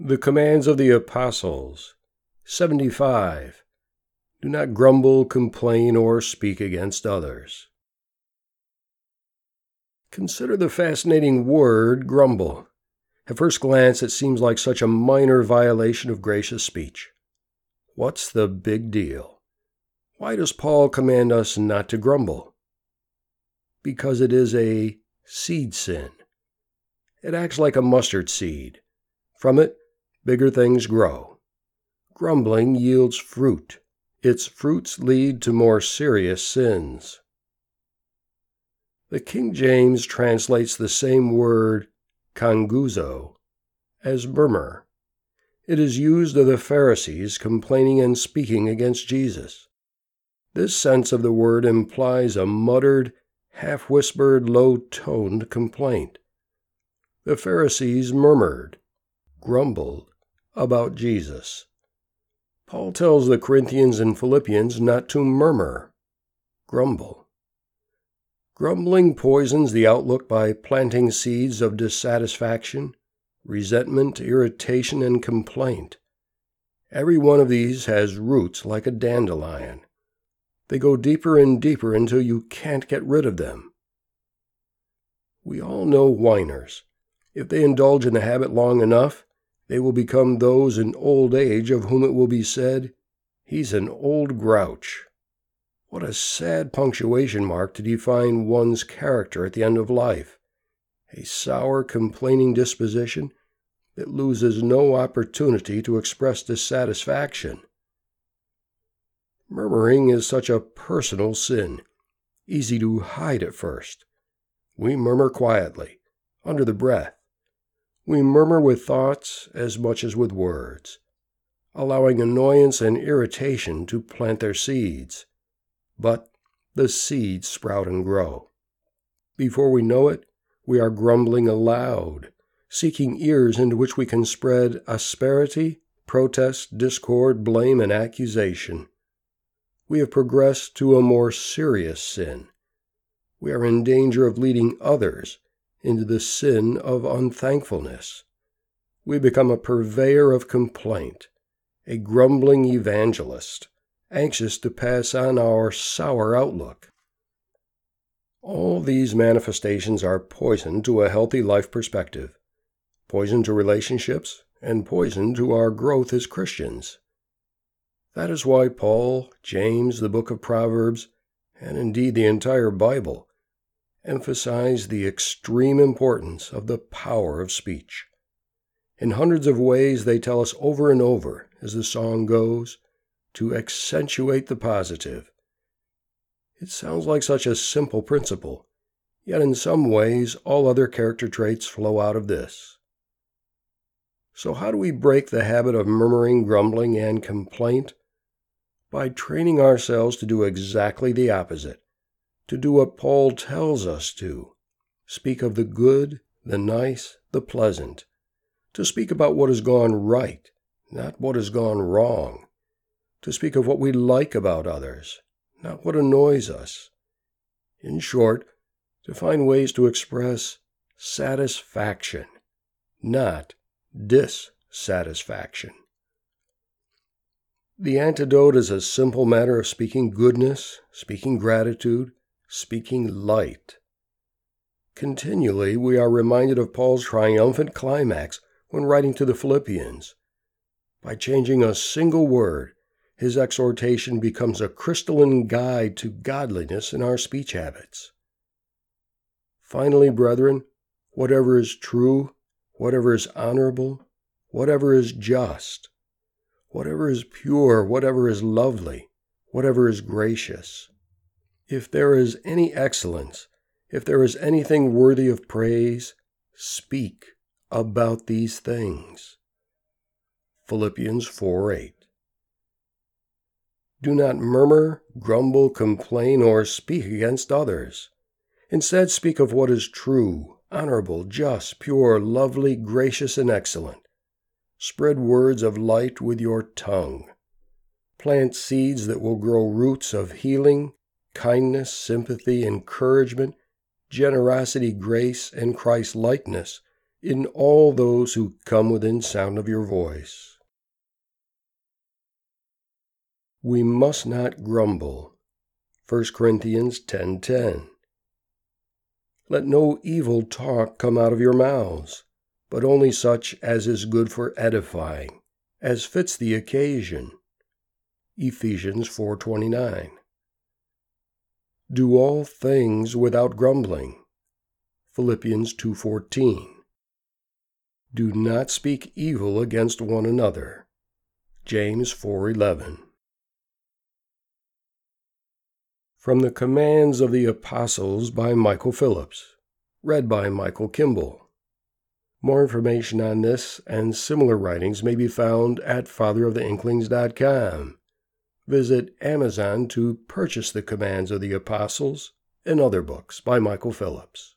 The commands of the apostles. 75. Do not grumble, complain, or speak against others. Consider the fascinating word grumble. At first glance, it seems like such a minor violation of gracious speech. What's the big deal? Why does Paul command us not to grumble? Because it is a seed sin. It acts like a mustard seed. From it, bigger things grow. Grumbling yields fruit. Its fruits lead to more serious sins. The King James translates the same word, gonguzo, as murmur. It is used of the Pharisees complaining and speaking against Jesus. This sense of the word implies a muttered, half whispered, low toned complaint. The Pharisees murmured, grumbled about Jesus. Paul tells the Corinthians and Philippians not to murmur, grumble. Grumbling poisons the outlook by planting seeds of dissatisfaction, resentment, irritation, and complaint. Every one of these has roots like a dandelion. They go deeper and deeper until you can't get rid of them. We all know whiners. If they indulge in the habit long enough, they will become those in old age of whom it will be said, He's an old grouch. What a sad punctuation mark to define one's character at the end of life. A sour, complaining disposition that loses no opportunity to express dissatisfaction. Murmuring is such a personal sin, easy to hide at first. We murmur quietly, under the breath. We murmur with thoughts as much as with words, allowing annoyance and irritation to plant their seeds but the seeds sprout and grow. Before we know it, we are grumbling aloud, seeking ears into which we can spread asperity, protest, discord, blame, and accusation. We have progressed to a more serious sin. We are in danger of leading others into the sin of unthankfulness. We become a purveyor of complaint, a grumbling evangelist, anxious to pass on our sour outlook. All these manifestations are poison to a healthy life perspective, poison to relationships, and poison to our growth as Christians. That is why Paul, James, the book of Proverbs, and indeed the entire Bible, emphasize the extreme importance of the power of speech. In hundreds of ways, they tell us over and over, as the song goes, to accentuate the positive. It sounds like such a simple principle, yet in some ways all other character traits flow out of this. So, how do we break the habit of murmuring, grumbling, and complaint? By training ourselves to do exactly the opposite, to do what Paul tells us to speak of the good, the nice, the pleasant, to speak about what has gone right, not what has gone wrong, to speak of what we like about others, not what annoys us. In short, to find ways to express satisfaction, not dissatisfaction. The antidote is a simple matter of speaking goodness, speaking gratitude, speaking light. Continually, we are reminded of Paul's triumphant climax when writing to the Philippians. By changing a single word, his exhortation becomes a crystalline guide to godliness in our speech habits. Finally, brethren, whatever is true, whatever is honorable, whatever is just, whatever is pure, whatever is lovely, whatever is gracious, if there is any excellence, if there is anything worthy of praise, speak about these things. Philippians 4 8. Do not murmur, grumble, complain, or speak against others. Instead, speak of what is true, honorable, just, pure, lovely, gracious, and excellent. Spread words of light with your tongue. Plant seeds that will grow roots of healing, kindness, sympathy, encouragement, generosity, grace, and Christ likeness in all those who come within sound of your voice. We must not grumble. 1 Corinthians 10:10. Let no evil talk come out of your mouths, but only such as is good for edifying, as fits the occasion. Ephesians 4:29. Do all things without grumbling. Philippians 2:14. Do not speak evil against one another. James 4:11. From the Commands of the Apostles by Michael Phillips. Read by Michael Kimball. More information on this and similar writings may be found at fatheroftheinklings.com. Visit Amazon to purchase the Commands of the Apostles and other books by Michael Phillips.